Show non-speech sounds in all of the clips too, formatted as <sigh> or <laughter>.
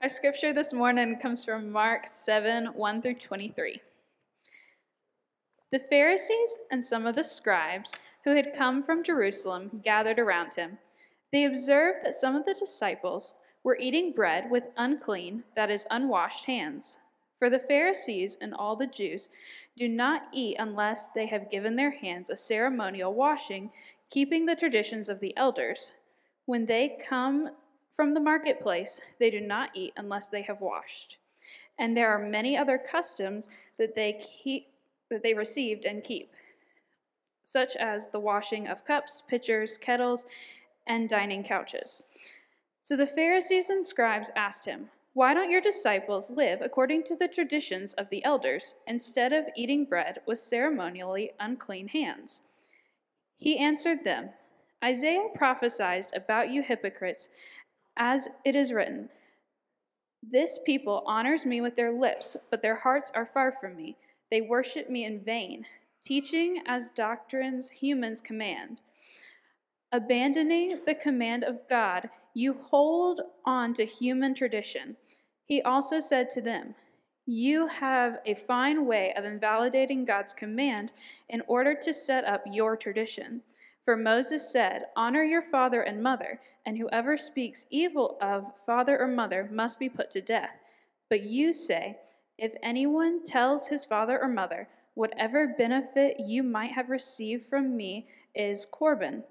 Our scripture this morning comes from Mark 7 1 through 23. The Pharisees and some of the scribes who had come from Jerusalem gathered around him. They observed that some of the disciples were eating bread with unclean, that is, unwashed hands. For the Pharisees and all the Jews do not eat unless they have given their hands a ceremonial washing, keeping the traditions of the elders. When they come from the marketplace, they do not eat unless they have washed. And there are many other customs that they keep that they received and keep, such as the washing of cups, pitchers, kettles, and dining couches. So the Pharisees and scribes asked him, Why don't your disciples live according to the traditions of the elders, instead of eating bread with ceremonially unclean hands? He answered them, Isaiah prophesied about you hypocrites, as it is written, This people honors me with their lips, but their hearts are far from me. They worship me in vain, teaching as doctrines humans command. Abandoning the command of God, you hold on to human tradition. He also said to them, You have a fine way of invalidating God's command in order to set up your tradition. For Moses said, Honor your father and mother, and whoever speaks evil of father or mother must be put to death. But you say, if anyone tells his father or mother, Whatever benefit you might have received from me is Corban,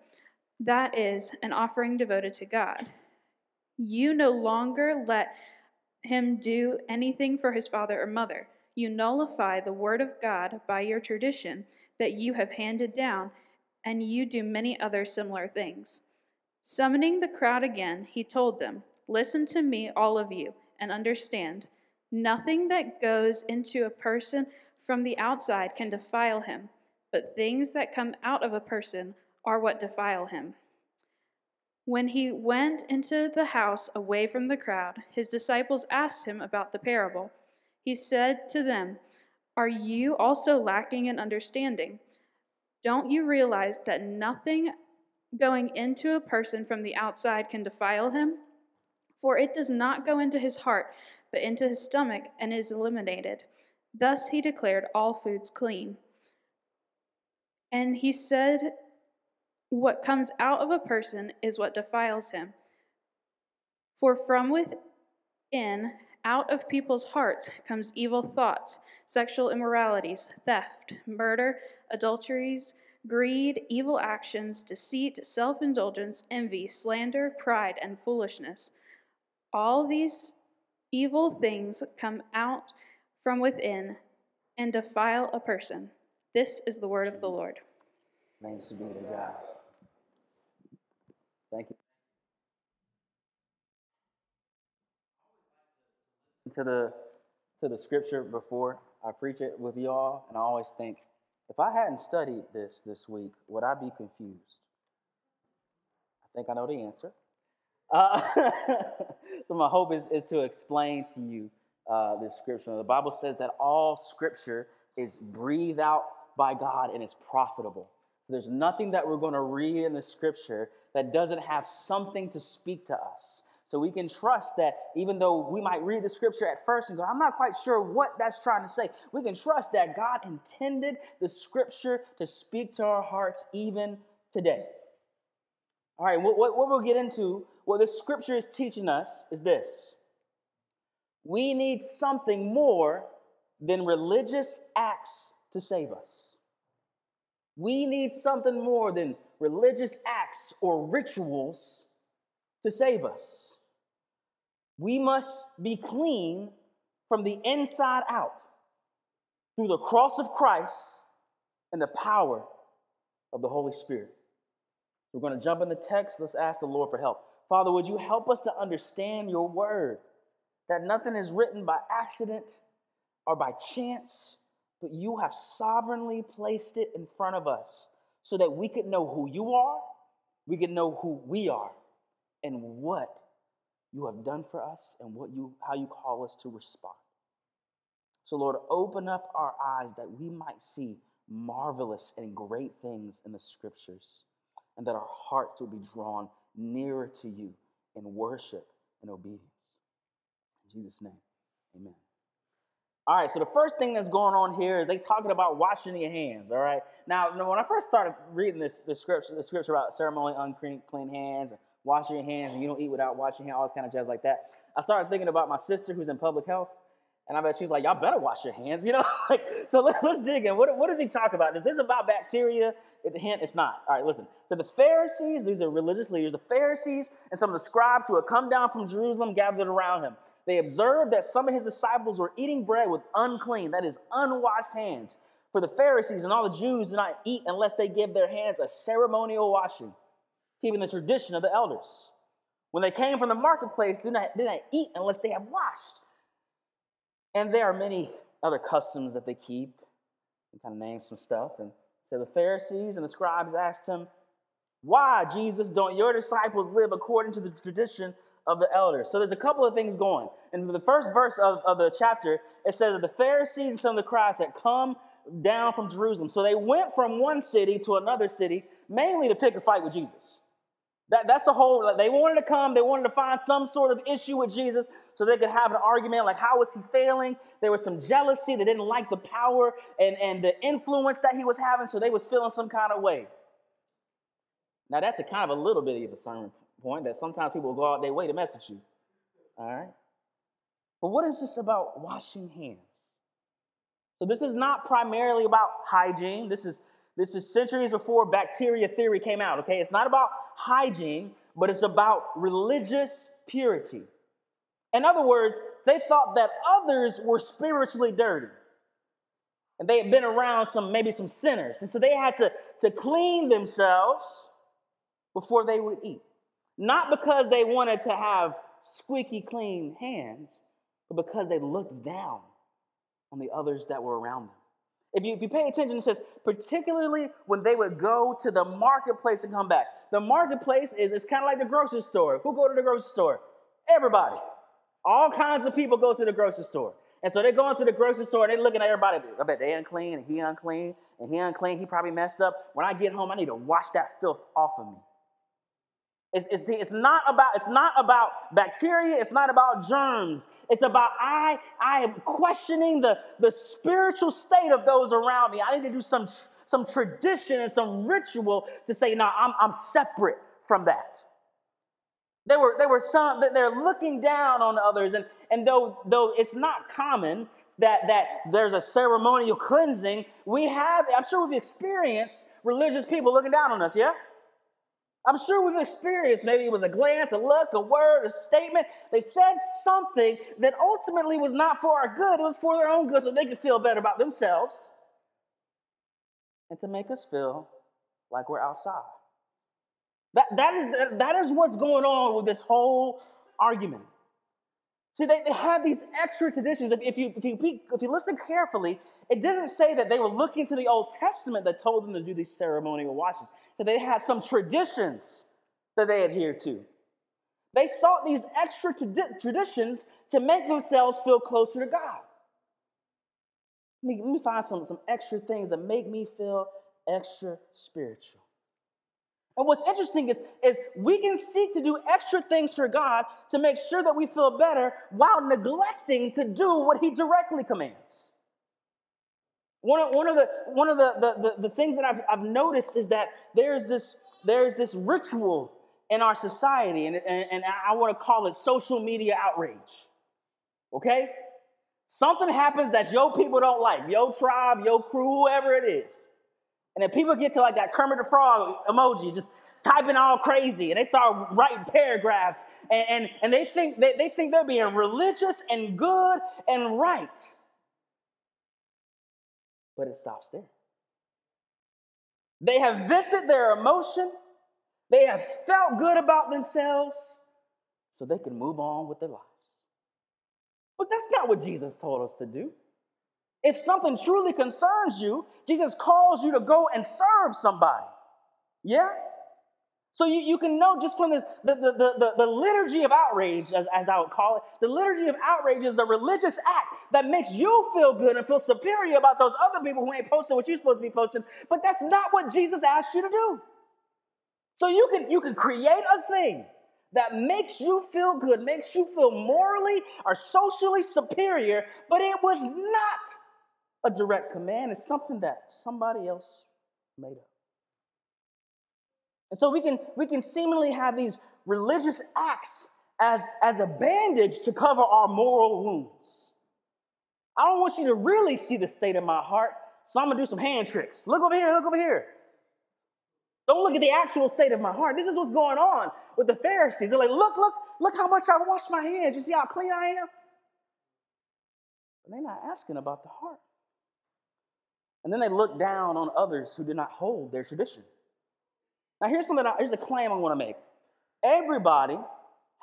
that is, an offering devoted to God. You no longer let him do anything for his father or mother. You nullify the word of God by your tradition that you have handed down, and you do many other similar things. Summoning the crowd again, he told them, Listen to me, all of you, and understand. Nothing that goes into a person from the outside can defile him, but things that come out of a person are what defile him. When he went into the house away from the crowd, his disciples asked him about the parable. He said to them, Are you also lacking in understanding? Don't you realize that nothing going into a person from the outside can defile him? For it does not go into his heart but into his stomach and is eliminated. Thus he declared all foods clean. And he said, What comes out of a person is what defiles him. For from within, out of people's hearts, comes evil thoughts, sexual immoralities, theft, murder, adulteries, greed, evil actions, deceit, self indulgence, envy, slander, pride, and foolishness. All these Evil things come out from within and defile a person. This is the word of the Lord. Thanks be to God. Thank you. To the to the scripture before I preach it with y'all, and I always think, if I hadn't studied this this week, would I be confused? I think I know the answer. Uh, <laughs> so my hope is, is to explain to you uh, this scripture. The Bible says that all scripture is breathed out by God and is profitable. There's nothing that we're going to read in the scripture that doesn't have something to speak to us. So we can trust that even though we might read the scripture at first and go, I'm not quite sure what that's trying to say, we can trust that God intended the scripture to speak to our hearts even today. All right, what, what, what we'll get into what the scripture is teaching us is this we need something more than religious acts to save us. We need something more than religious acts or rituals to save us. We must be clean from the inside out through the cross of Christ and the power of the Holy Spirit. We're going to jump in the text. Let's ask the Lord for help. Father, would you help us to understand your word? That nothing is written by accident or by chance, but you have sovereignly placed it in front of us so that we could know who you are, we could know who we are, and what you have done for us and what you how you call us to respond. So Lord, open up our eyes that we might see marvelous and great things in the scriptures and that our hearts will be drawn nearer to you in worship and obedience. In Jesus' name, amen. All right, so the first thing that's going on here is they talking about washing your hands. All right. Now, when I first started reading this, this scripture, the scripture about ceremony, unclean, clean hands, and washing your hands, and you don't eat without washing your hands, all this kind of jazz like that. I started thinking about my sister who's in public health, and I bet she's like, "Y'all better wash your hands," <laughs> you know. like, so let, us dig in. What, does he talk about? Is this about bacteria? The hint, it's not. All right, listen. So the Pharisees, these are religious leaders. The Pharisees and some of the scribes who had come down from Jerusalem gathered around him. They observed that some of his disciples were eating bread with unclean, that is, unwashed hands. For the Pharisees and all the Jews do not eat unless they give their hands a ceremonial washing, keeping the tradition of the elders. When they came from the marketplace, do not, did not eat unless they have washed. And there are many other customs that they keep. He kind of named some stuff. And so the Pharisees and the scribes asked him, Why, Jesus, don't your disciples live according to the tradition of the elders. So there's a couple of things going. In the first verse of, of the chapter, it says that the Pharisees and some of the crowds had come down from Jerusalem. So they went from one city to another city, mainly to pick a fight with Jesus. That, that's the whole, they wanted to come, they wanted to find some sort of issue with Jesus so they could have an argument like, how was he failing? There was some jealousy. They didn't like the power and, and the influence that he was having, so they was feeling some kind of way. Now, that's a kind of a little bit of a sermon point that sometimes people go out their way to message you. All right? But what is this about washing hands? So this is not primarily about hygiene. This is this is centuries before bacteria theory came out, okay? It's not about hygiene, but it's about religious purity. In other words, they thought that others were spiritually dirty. And they had been around some maybe some sinners. And so they had to, to clean themselves before they would eat. Not because they wanted to have squeaky clean hands, but because they looked down on the others that were around them. If you, if you pay attention, it says, particularly when they would go to the marketplace and come back. The marketplace is it's kind of like the grocery store. Who go to the grocery store? Everybody. All kinds of people go to the grocery store. And so they go into the grocery store and they're looking at everybody. I bet they unclean and he unclean and he unclean. He probably messed up. When I get home, I need to wash that filth off of me. It's, it's, it's, not about, it's not about bacteria, it's not about germs. It's about I, I am questioning the, the spiritual state of those around me. I need to do some, some tradition and some ritual to say, no, I'm, I'm separate from that. There were, there were some that they're looking down on others, and, and though, though it's not common that, that there's a ceremonial cleansing, we have, I'm sure we've experienced religious people looking down on us, yeah? I'm sure we've experienced maybe it was a glance, a look, a word, a statement. They said something that ultimately was not for our good, it was for their own good so they could feel better about themselves and to make us feel like we're outside. That, that, is, that is what's going on with this whole argument. See, they, they have these extra traditions. If, if, you, if, you, if you listen carefully, it doesn't say that they were looking to the Old Testament that told them to do these ceremonial washes. So they had some traditions that they adhered to. They sought these extra traditions to make themselves feel closer to God. Let me, let me find some, some extra things that make me feel extra spiritual. And what's interesting is, is we can seek to do extra things for God to make sure that we feel better while neglecting to do what He directly commands. One of, one of, the, one of the, the, the, the things that I've, I've noticed is that there's this, there's this ritual in our society, and, and, and I want to call it social media outrage. Okay? Something happens that your people don't like, your tribe, your crew, whoever it is. And then people get to like that Kermit the Frog emoji, just typing all crazy, and they start writing paragraphs, and, and, and they, think, they, they think they're being religious and good and right. But it stops there. They have vented their emotion, they have felt good about themselves, so they can move on with their lives. But that's not what Jesus told us to do. If something truly concerns you, Jesus calls you to go and serve somebody. Yeah? So you, you can know just from the, the, the, the, the liturgy of outrage, as, as I would call it, the liturgy of outrage is the religious act that makes you feel good and feel superior about those other people who ain't posting what you're supposed to be posting. But that's not what Jesus asked you to do. So you can, you can create a thing that makes you feel good, makes you feel morally or socially superior, but it was not a direct command. It's something that somebody else made up. And so we can, we can seemingly have these religious acts as, as a bandage to cover our moral wounds. I don't want you to really see the state of my heart, so I'm gonna do some hand tricks. Look over here, look over here. Don't look at the actual state of my heart. This is what's going on with the Pharisees. They're like, look, look, look how much I washed my hands. You see how clean I am? But they're not asking about the heart. And then they look down on others who do not hold their tradition. Now, here's something. I, here's a claim I want to make. Everybody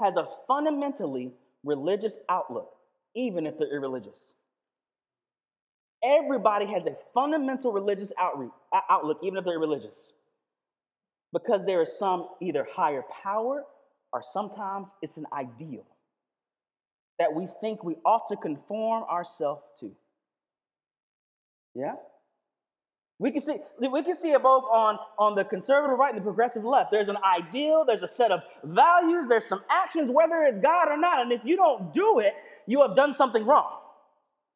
has a fundamentally religious outlook, even if they're irreligious. Everybody has a fundamental religious outreach, outlook, even if they're religious. Because there is some either higher power or sometimes it's an ideal that we think we ought to conform ourselves to. Yeah? We can see we can see it both on, on the conservative right and the progressive left. There's an ideal, there's a set of values, there's some actions, whether it's God or not. And if you don't do it, you have done something wrong.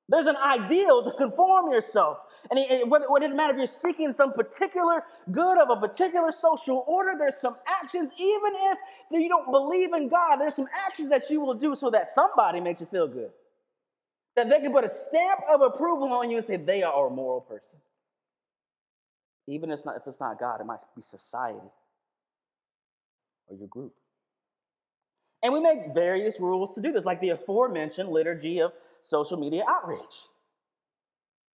There's an ideal to conform yourself. And it, it, it doesn't matter if you're seeking some particular good of a particular social order, there's some actions, even if you don't believe in God, there's some actions that you will do so that somebody makes you feel good. That they can put a stamp of approval on you and say they are a moral person. Even if it's not, if it's not God, it might be society or your group. And we make various rules to do this, like the aforementioned liturgy of social media outreach.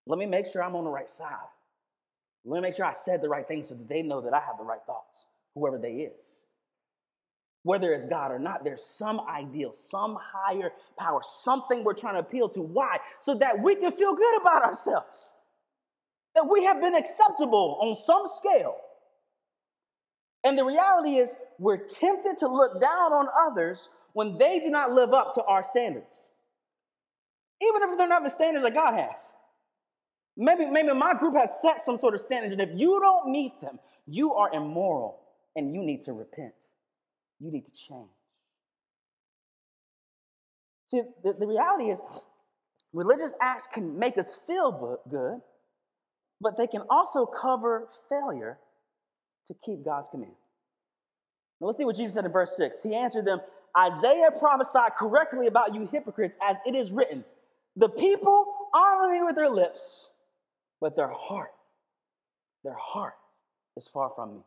Let me make sure I'm on the right side. Let me make sure I said the right thing so that they know that I have the right thoughts, whoever they is. Whether it's God or not, there's some ideal, some higher power, something we're trying to appeal to. Why? So that we can feel good about ourselves that we have been acceptable on some scale. And the reality is, we're tempted to look down on others when they do not live up to our standards, even if they're not the standards that God has. Maybe, maybe my group has set some sort of standards, and if you don't meet them, you are immoral and you need to repent. You need to change. See, the, the reality is, religious acts can make us feel good, but they can also cover failure to keep God's command. Now let's see what Jesus said in verse 6. He answered them, Isaiah prophesied correctly about you hypocrites, as it is written, The people honor me with their lips, but their heart, their heart is far from me.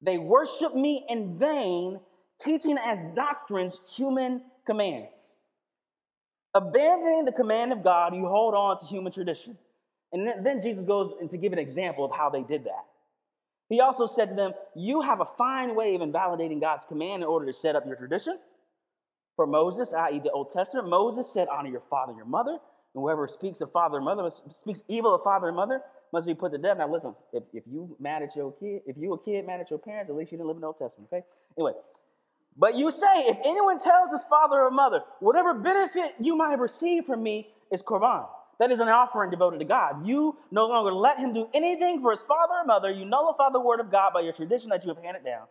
They worship me in vain, teaching as doctrines human commands. Abandoning the command of God, you hold on to human tradition. And then Jesus goes to give an example of how they did that. He also said to them, You have a fine way of invalidating God's command in order to set up your tradition. For Moses, i.e., the Old Testament, Moses said, Honor your father and your mother. And whoever speaks of father and mother, speaks evil of father and mother, must be put to death. Now, listen, if, if you mad at your kid, if you a kid mad at your parents, at least you didn't live in the Old Testament, okay? Anyway, but you say, if anyone tells his father or mother, whatever benefit you might have received from me is korban. That is an offering devoted to God. You no longer let him do anything for his father or mother. You nullify the word of God by your tradition that you have handed down,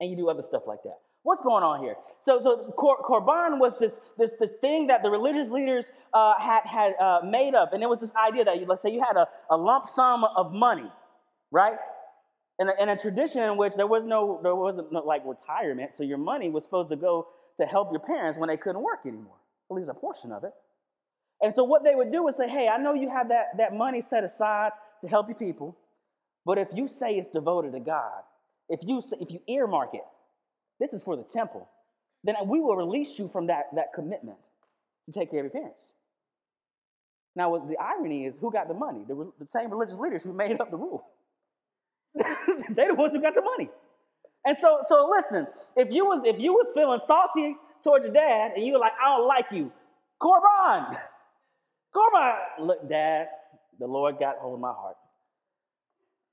and you do other stuff like that. What's going on here? So, so Kor- Korban was this, this, this thing that the religious leaders uh, had, had uh, made up. And it was this idea that, you, let's say you had a, a lump sum of money, right? In a, in a tradition in which there was no, there wasn't no, like retirement, so your money was supposed to go to help your parents when they couldn't work anymore, at least a portion of it. And so what they would do is say, hey, I know you have that, that money set aside to help your people, but if you say it's devoted to God, if you, say, if you earmark it, this is for the temple, then we will release you from that, that commitment to take care of your parents. Now, the irony is, who got the money? The, the same religious leaders who <laughs> made up the rule. <laughs> They're the ones who got the money. And so, so listen, if you was if you was feeling salty towards your dad and you were like, I don't like you, <laughs> Korban, look, Dad, the Lord got hold of my heart.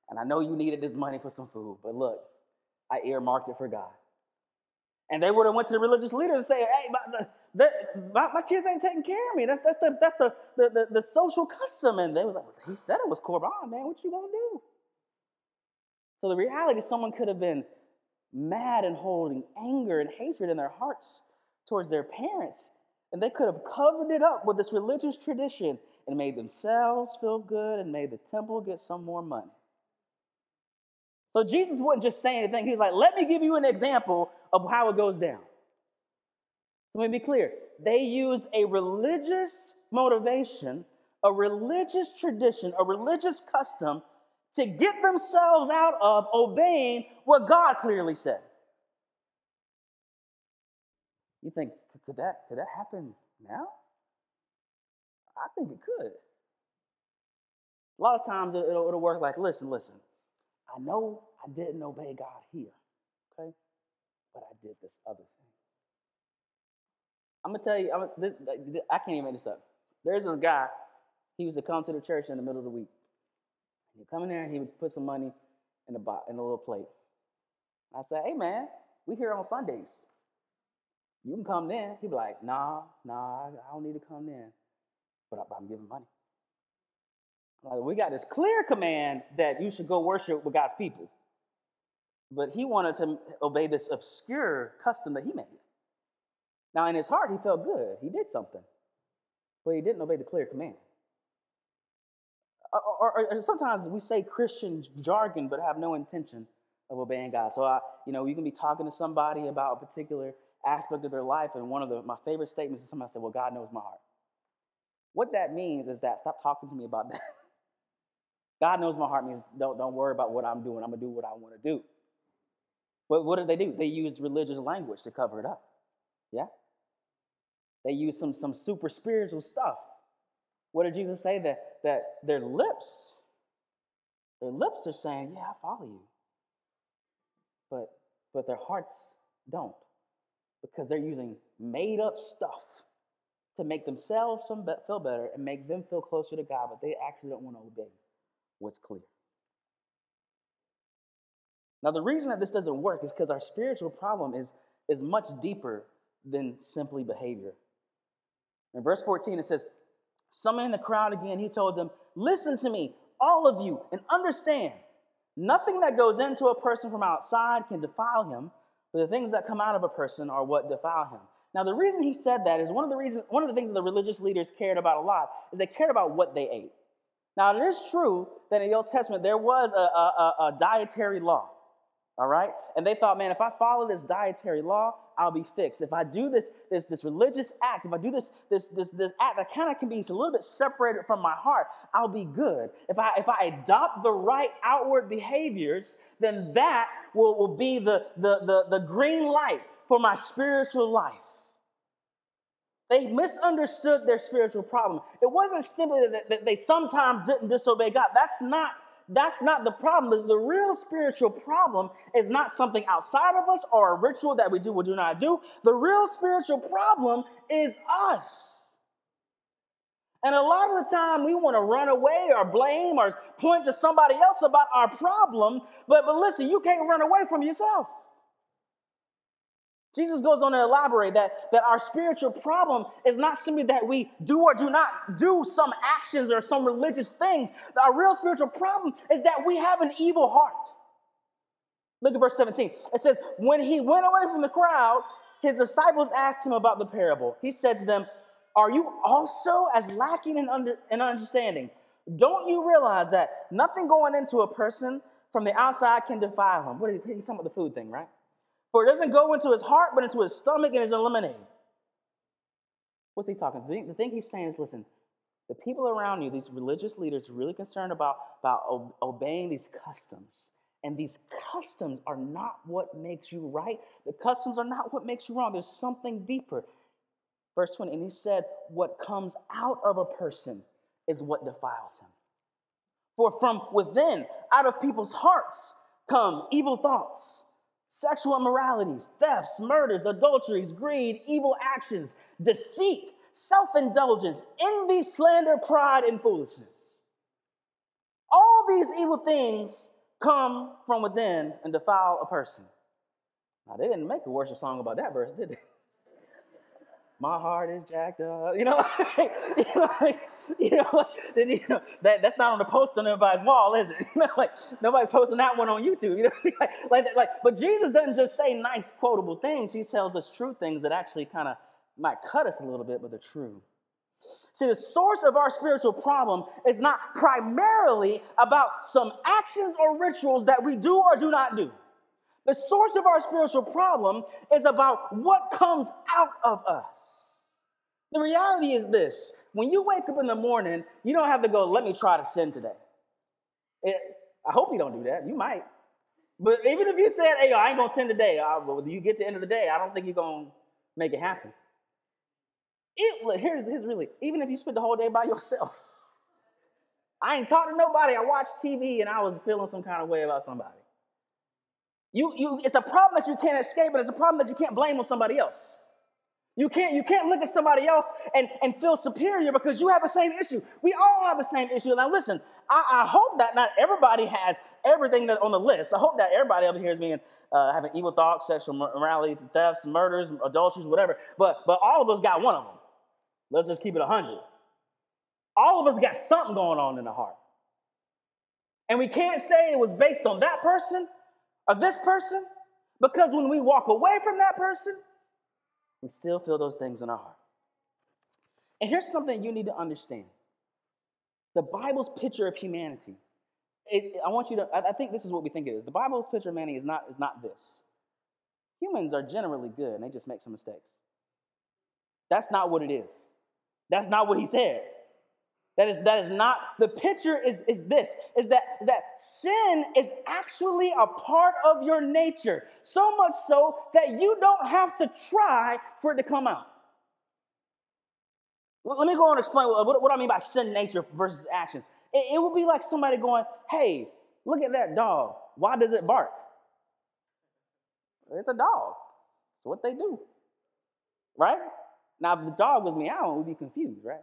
And I know you needed this money for some food, but look, I earmarked it for God. And they would have went to the religious leader and say, hey, my, the, my, my, kids ain't taking care of me. That's, that's, the, that's the, the, the, the social custom. And they was like, he said it was Korban, man. What you gonna do? So the reality is someone could have been mad and holding anger and hatred in their hearts towards their parents. And they could have covered it up with this religious tradition and made themselves feel good and made the temple get some more money. So Jesus wasn't just saying anything. He was like, let me give you an example of how it goes down. Let me be clear. They used a religious motivation, a religious tradition, a religious custom to get themselves out of obeying what God clearly said. You think, could that, could that happen now? I think it could. A lot of times it'll, it'll work like listen, listen, I know I didn't obey God here, okay? But I did this other thing. I'm gonna tell you, I'm, this, I can't even make this up. There's this guy, he used to come to the church in the middle of the week. He'd come in there and he would put some money in the box, in a little plate. I said, hey man, we here on Sundays. You can come then. He'd be like, nah, nah, I don't need to come then. But I'm giving money. Like, we got this clear command that you should go worship with God's people. But he wanted to obey this obscure custom that he made. Now, in his heart, he felt good. He did something. But he didn't obey the clear command. Or, or, or, sometimes we say Christian jargon, but have no intention of obeying God. So, I, you know, you can be talking to somebody about a particular aspect of their life, and one of the, my favorite statements is somebody said, Well, God knows my heart. What that means is that stop talking to me about that. <laughs> God knows my heart means don't, don't worry about what I'm doing. I'm going to do what I want to do. But what did they do? They used religious language to cover it up. Yeah? They used some, some super spiritual stuff. What did Jesus say? That, that their lips, their lips are saying, Yeah, I follow you. But, but their hearts don't because they're using made up stuff to make themselves feel better and make them feel closer to God, but they actually don't want to obey what's clear. Now, the reason that this doesn't work is because our spiritual problem is, is much deeper than simply behavior. In verse 14, it says, Summoning the crowd again, he told them, Listen to me, all of you, and understand. Nothing that goes into a person from outside can defile him, the things that come out of a person are what defile him. Now, the reason he said that is one of the reasons, one of the things that the religious leaders cared about a lot is they cared about what they ate. Now, it is true that in the Old Testament there was a, a, a dietary law, all right? And they thought, man, if I follow this dietary law, I'll be fixed. If I do this, this, this religious act, if I do this, this, this, this act that kind of can be a little bit separated from my heart, I'll be good. If I, if I adopt the right outward behaviors, then that will, will be the, the, the, the green light for my spiritual life. They misunderstood their spiritual problem. It wasn't simply that, that they sometimes didn't disobey God. That's not that's not the problem. The real spiritual problem is not something outside of us or a ritual that we do or do not do. The real spiritual problem is us. And a lot of the time we want to run away or blame or point to somebody else about our problem. But, but listen, you can't run away from yourself. Jesus goes on to elaborate that, that our spiritual problem is not simply that we do or do not do some actions or some religious things. Our real spiritual problem is that we have an evil heart. Look at verse 17. It says, When he went away from the crowd, his disciples asked him about the parable. He said to them, Are you also as lacking in, under, in understanding? Don't you realize that nothing going into a person from the outside can defile him? What is he's talking about the food thing, right? For it doesn't go into his heart, but into his stomach and is eliminated. What's he talking? The thing, the thing he's saying is listen, the people around you, these religious leaders, are really concerned about, about obeying these customs. And these customs are not what makes you right. The customs are not what makes you wrong. There's something deeper. Verse 20, and he said, What comes out of a person is what defiles him. For from within, out of people's hearts, come evil thoughts sexual immoralities, thefts, murders, adulteries, greed, evil actions, deceit, self indulgence, envy, slander, pride, and foolishness. All these evil things come from within and defile a person. Now, they didn't make a worship song about that verse, did they? <laughs> My heart is jacked up. You know, <laughs> you know <laughs> you know, you know that, that's not on the post on everybody's wall, is it? <laughs> like nobody's posting that one on YouTube. You know, <laughs> like, like, like, but Jesus doesn't just say nice quotable things. He tells us true things that actually kind of might cut us a little bit, but they're true. See, the source of our spiritual problem is not primarily about some actions or rituals that we do or do not do. The source of our spiritual problem is about what comes out of us. The reality is this when you wake up in the morning, you don't have to go, let me try to sin today. It, I hope you don't do that. You might. But even if you said, hey, I ain't going to sin today, I, well, you get to the end of the day, I don't think you're going to make it happen. It, here's, here's really, even if you spend the whole day by yourself, <laughs> I ain't talking to nobody. I watched TV and I was feeling some kind of way about somebody. You, you, it's a problem that you can't escape, and it's a problem that you can't blame on somebody else. You can't, you can't look at somebody else and, and feel superior because you have the same issue. We all have the same issue. Now, listen, I, I hope that not everybody has everything that on the list. I hope that everybody over here is being uh, having evil thoughts, sexual morality, thefts, murders, adulteries, whatever. But but all of us got one of them. Let's just keep it 100. All of us got something going on in the heart. And we can't say it was based on that person or this person because when we walk away from that person, we still feel those things in our heart. And here's something you need to understand the Bible's picture of humanity. It, I want you to, I, I think this is what we think it is. The Bible's picture of humanity is not, is not this. Humans are generally good and they just make some mistakes. That's not what it is. That's not what he said. That is, that is not, the picture is, is this, is that, that sin is actually a part of your nature. So much so that you don't have to try for it to come out. Let me go on and explain what, what I mean by sin nature versus actions. It, it would be like somebody going, hey, look at that dog. Why does it bark? It's a dog. It's what they do. Right? Now, if the dog was meowing, we'd be confused, right?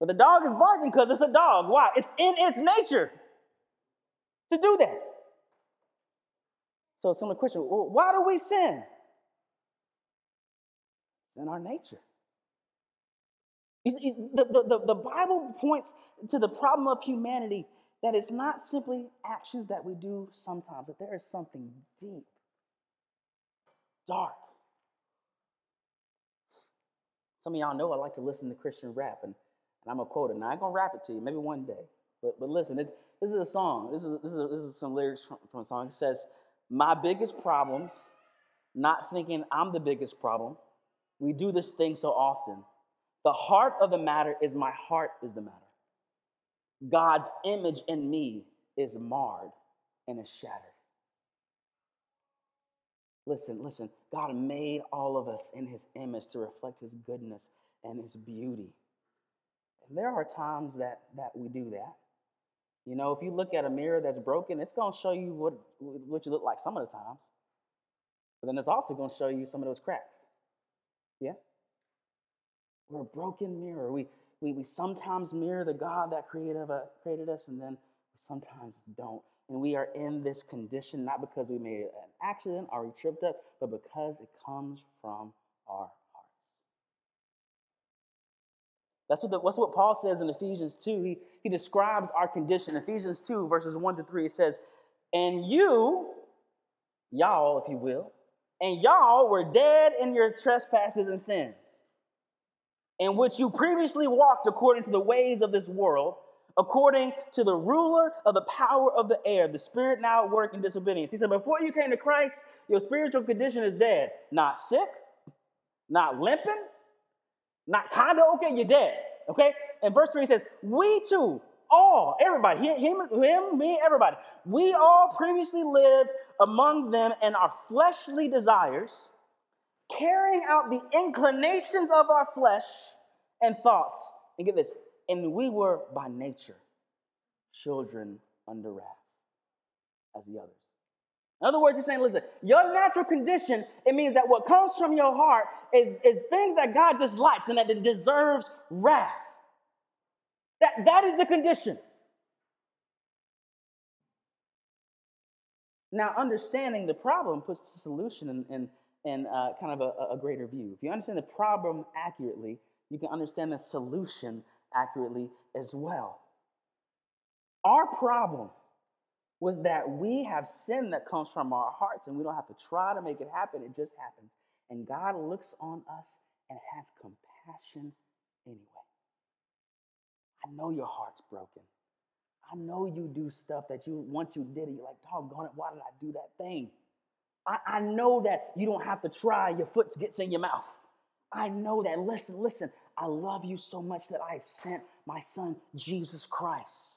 But the dog is barking because it's a dog. Why? It's in its nature to do that. So, similar question well, why do we sin? In our nature. See, the, the, the Bible points to the problem of humanity that it's not simply actions that we do sometimes, that there is something deep, dark. Some of y'all know I like to listen to Christian rap, and, and I'm to quote it. Now, I'm to rap it to you, maybe one day. But, but listen, it, this is a song. This is, this is, this is some lyrics from, from a song. It says, My biggest problems, not thinking I'm the biggest problem. We do this thing so often. The heart of the matter is my heart is the matter. God's image in me is marred and is shattered. Listen, listen. God made all of us in his image to reflect his goodness and his beauty. There are times that, that we do that. You know, if you look at a mirror that's broken, it's going to show you what, what you look like some of the times. But then it's also going to show you some of those cracks. Yeah? We're a broken mirror. We, we, we sometimes mirror the God that created, uh, created us, and then we sometimes don't. And we are in this condition not because we made an accident or we tripped up, but because it comes from our hearts. That's what, the, that's what Paul says in Ephesians 2. He, he describes our condition. Ephesians 2, verses 1 to 3, it says, And you, y'all, if you will, and y'all were dead in your trespasses and sins in which you previously walked according to the ways of this world, according to the ruler of the power of the air, the spirit now at work in disobedience. He said, Before you came to Christ, your spiritual condition is dead. Not sick, not limping, not kind of okay, you're dead. Okay? And verse 3 says, We too, all, everybody, him, him, me, everybody, we all previously lived among them in our fleshly desires carrying out the inclinations of our flesh and thoughts. And get this, and we were by nature children under wrath as the others. In other words, he's saying, listen, your natural condition, it means that what comes from your heart is, is things that God dislikes and that it deserves wrath. That, that is the condition. Now, understanding the problem puts the solution in, in, in uh, kind of a, a greater view. If you understand the problem accurately, you can understand the solution accurately as well. Our problem was that we have sin that comes from our hearts and we don't have to try to make it happen, it just happens. And God looks on us and has compassion anyway. I know your heart's broken. I know you do stuff that you once you did it, you're like, doggone it, why did I do that thing? I, I know that you don't have to try, your foot gets in your mouth. I know that. Listen, listen, I love you so much that I've sent my son, Jesus Christ,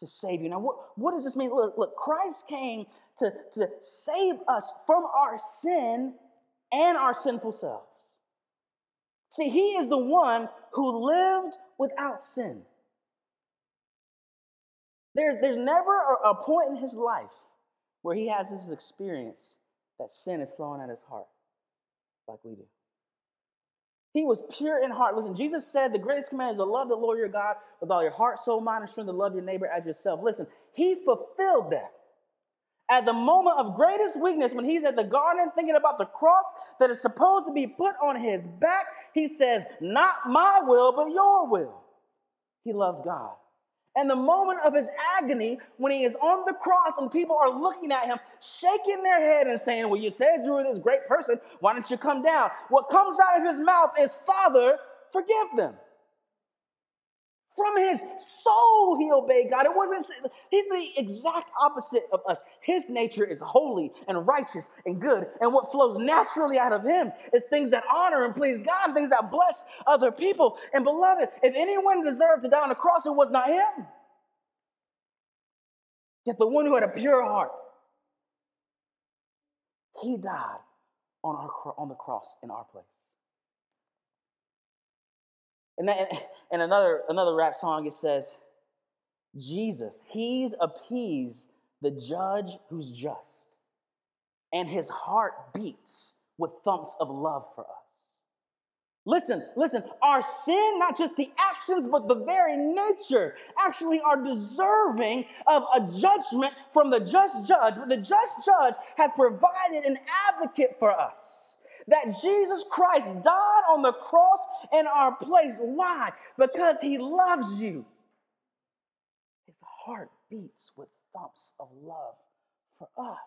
to save you. Now, what, what does this mean? Look, look, Christ came to, to save us from our sin and our sinful selves. See, he is the one who lived without sin. There's, there's never a, a point in his life where he has this experience that sin is flowing at his heart like we do. He was pure in heart. Listen, Jesus said the greatest command is to love the Lord your God with all your heart, soul, mind, and strength, to love your neighbor as yourself. Listen, he fulfilled that. At the moment of greatest weakness, when he's at the garden thinking about the cross that is supposed to be put on his back, he says, Not my will, but your will. He loves God. And the moment of his agony, when he is on the cross and people are looking at him, shaking their head and saying, Well, you said you were this great person. Why don't you come down? What comes out of his mouth is, Father, forgive them. From his soul, he obeyed God. It wasn't, he's the exact opposite of us. His nature is holy and righteous and good. And what flows naturally out of him is things that honor and please God, things that bless other people. And beloved, if anyone deserved to die on the cross, it was not him. Yet the one who had a pure heart, he died on, our, on the cross in our place. And, that, and another, another rap song, it says, Jesus, he's appeased the judge who's just, and his heart beats with thumps of love for us. Listen, listen, our sin, not just the actions, but the very nature, actually are deserving of a judgment from the just judge. But the just judge has provided an advocate for us that Jesus Christ died on the cross in our place. Why? Because he loves you. His heart beats with thumps of love for us.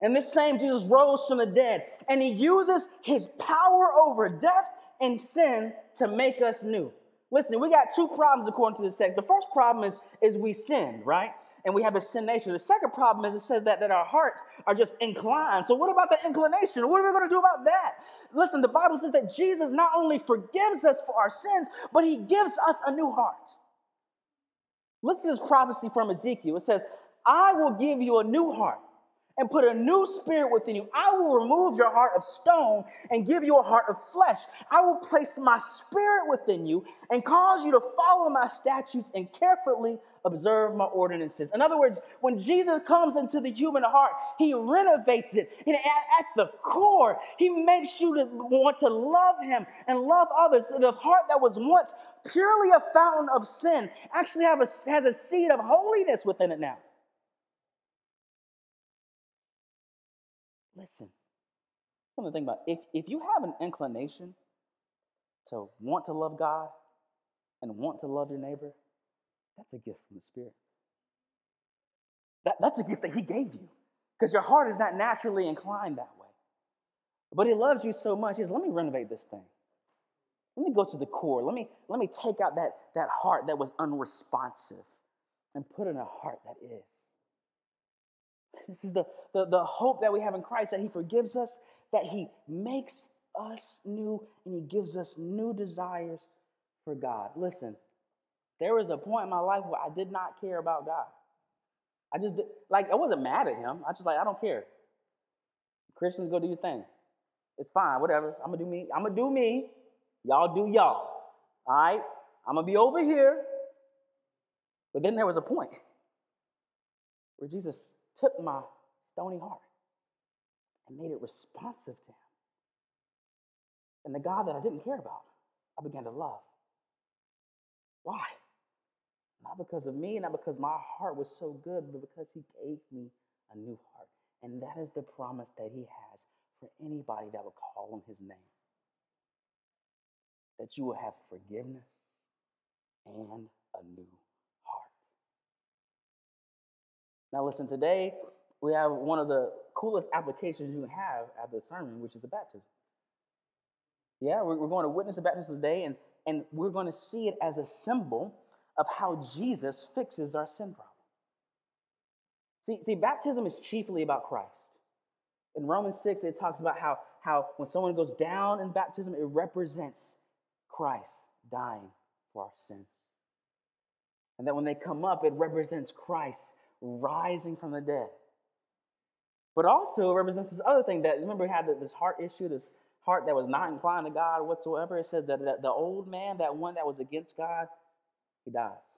And this same Jesus rose from the dead, and he uses his power over death and sin to make us new. Listen, we got two problems according to this text. The first problem is, is we sin, right? And we have a sin nature. The second problem is it says that, that our hearts are just inclined. So, what about the inclination? What are we going to do about that? Listen, the Bible says that Jesus not only forgives us for our sins, but he gives us a new heart. Listen to this prophecy from Ezekiel. It says, I will give you a new heart and put a new spirit within you. I will remove your heart of stone and give you a heart of flesh. I will place my spirit within you and cause you to follow my statutes and carefully observe my ordinances. In other words, when Jesus comes into the human heart, he renovates it. And at, at the core, he makes you to want to love him and love others. The heart that was once purely a fountain of sin actually have a, has a seed of holiness within it now. Listen, something to think about. If, if you have an inclination to want to love God and want to love your neighbor, that's a gift from the Spirit. That, that's a gift that He gave you because your heart is not naturally inclined that way. But He loves you so much, He says, Let me renovate this thing. Let me go to the core. Let me, let me take out that, that heart that was unresponsive and put in a heart that is. This is the, the, the hope that we have in Christ that He forgives us, that He makes us new, and He gives us new desires for God. Listen, there was a point in my life where I did not care about God. I just, did, like, I wasn't mad at Him. I just, like, I don't care. Christians, go do your thing. It's fine, whatever. I'm gonna do me. I'm gonna do me. Y'all do y'all. All right? I'm gonna be over here. But then there was a point <laughs> where Jesus took my stony heart and made it responsive to him. And the God that I didn't care about, I began to love. Why? Not because of me, not because my heart was so good, but because he gave me a new heart. And that is the promise that he has for anybody that will call on his name. That you will have forgiveness and a new heart. Now, listen, today we have one of the coolest applications you can have at the sermon, which is the baptism. Yeah, we're, going to witness the baptism today, and, and we're going to see it as a symbol of how Jesus fixes our sin problem. See, see, baptism is chiefly about Christ. In Romans 6, it talks about how, how when someone goes down in baptism, it represents Christ dying for our sins. And that when they come up, it represents Christ rising from the dead. But also represents this other thing that, remember, we had this heart issue, this heart that was not inclined to God whatsoever. It says that, that the old man, that one that was against God, he dies.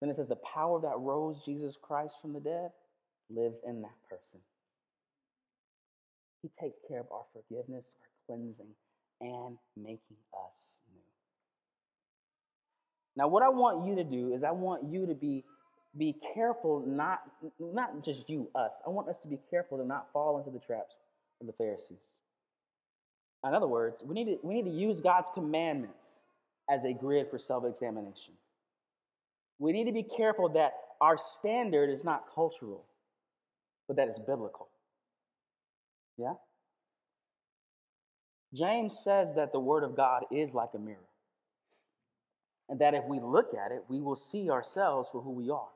Then it says the power that rose Jesus Christ from the dead lives in that person. He takes care of our forgiveness, our cleansing, and making us new. Now, what I want you to do is I want you to be be careful not not just you us. I want us to be careful to not fall into the traps of the Pharisees. In other words, we need to, we need to use God's commandments as a grid for self-examination. We need to be careful that our standard is not cultural, but that it's biblical. Yeah? James says that the Word of God is like a mirror. And that if we look at it, we will see ourselves for who we are.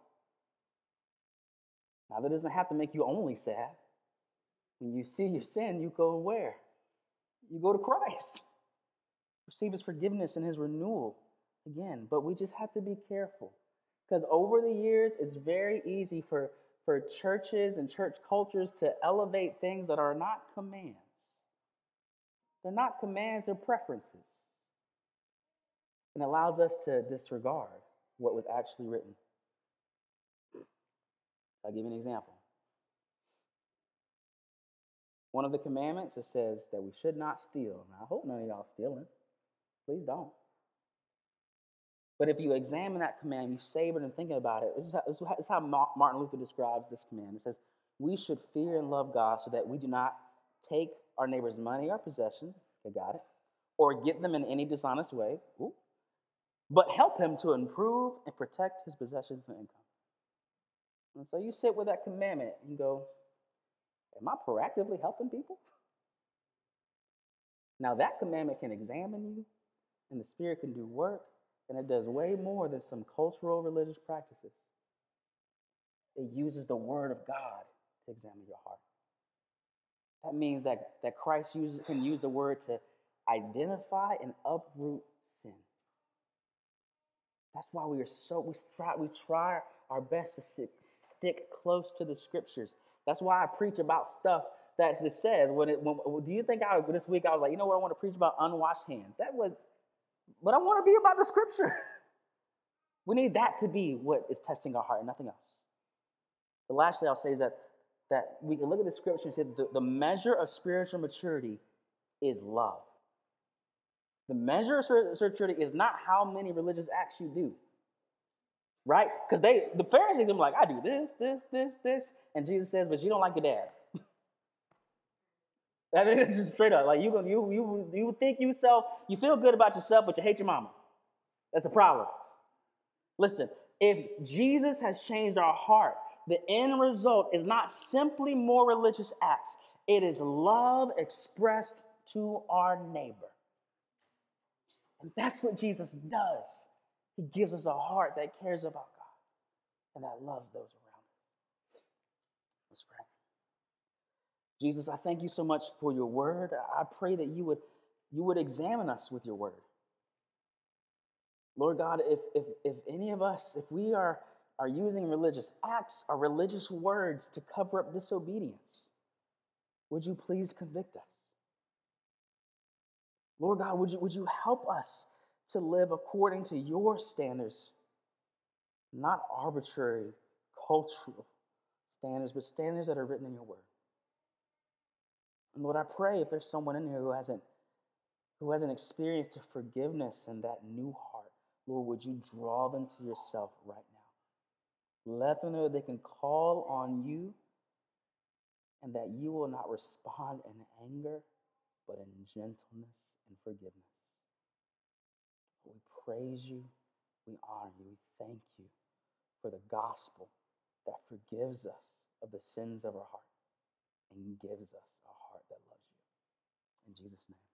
Now, that doesn't have to make you only sad. When you see your sin, you go where? You go to Christ. Receive his forgiveness and his renewal again. But we just have to be careful. Because over the years, it's very easy for, for churches and church cultures to elevate things that are not commands. They're not commands, they're preferences. And allows us to disregard what was actually written. I'll give you an example. One of the commandments it says that we should not steal. Now, I hope none of y'all stealing. Please don't. But if you examine that command, you savor it and think about it. This is, how, this is how Martin Luther describes this command. It says, We should fear and love God so that we do not take our neighbor's money or possession, they got it, or get them in any dishonest way, Ooh. but help him to improve and protect his possessions and income. And so you sit with that commandment and go, Am I proactively helping people? Now, that commandment can examine you, and the Spirit can do work, and it does way more than some cultural religious practices. It uses the Word of God to examine your heart. That means that, that Christ uses, can use the Word to identify and uproot sin. That's why we are so we try we try our best to sit, stick close to the scriptures. That's why I preach about stuff that this says. When it, when, do you think I this week I was like, you know what, I want to preach about unwashed hands. That was, but I want to be about the scripture. <laughs> We need that to be what is testing our heart, and nothing else. The last thing I'll say is that that we can look at the scripture and say the, the measure of spiritual maturity is love. The measure of maturity is not how many religious acts you do right? Because they, the Pharisees, them like, I do this, this, this, this, and Jesus says, but you don't like your dad. That is just straight up. Like you, you, you, you think yourself, you feel good about yourself, but you hate your mama. That's a problem. Listen, if Jesus has changed our heart, the end result is not simply more religious acts. It is love expressed to our neighbor. And that's what Jesus does. He gives us a heart that cares about God and that loves those around us. Let's pray. Jesus, I thank you so much for your word. I pray that you would, you would examine us with your word. Lord God, if, if, if any of us, if we are, are using religious acts or religious words to cover up disobedience, would you please convict us? Lord God, would you, would you help us to live according to your standards, not arbitrary cultural standards, but standards that are written in your word. And Lord, I pray if there's someone in here who hasn't who hasn't experienced the forgiveness and that new heart, Lord, would you draw them to yourself right now? Let them know they can call on you and that you will not respond in anger, but in gentleness and forgiveness. We praise you, we honor you, we thank you for the gospel that forgives us of the sins of our heart and gives us a heart that loves you. In Jesus' name.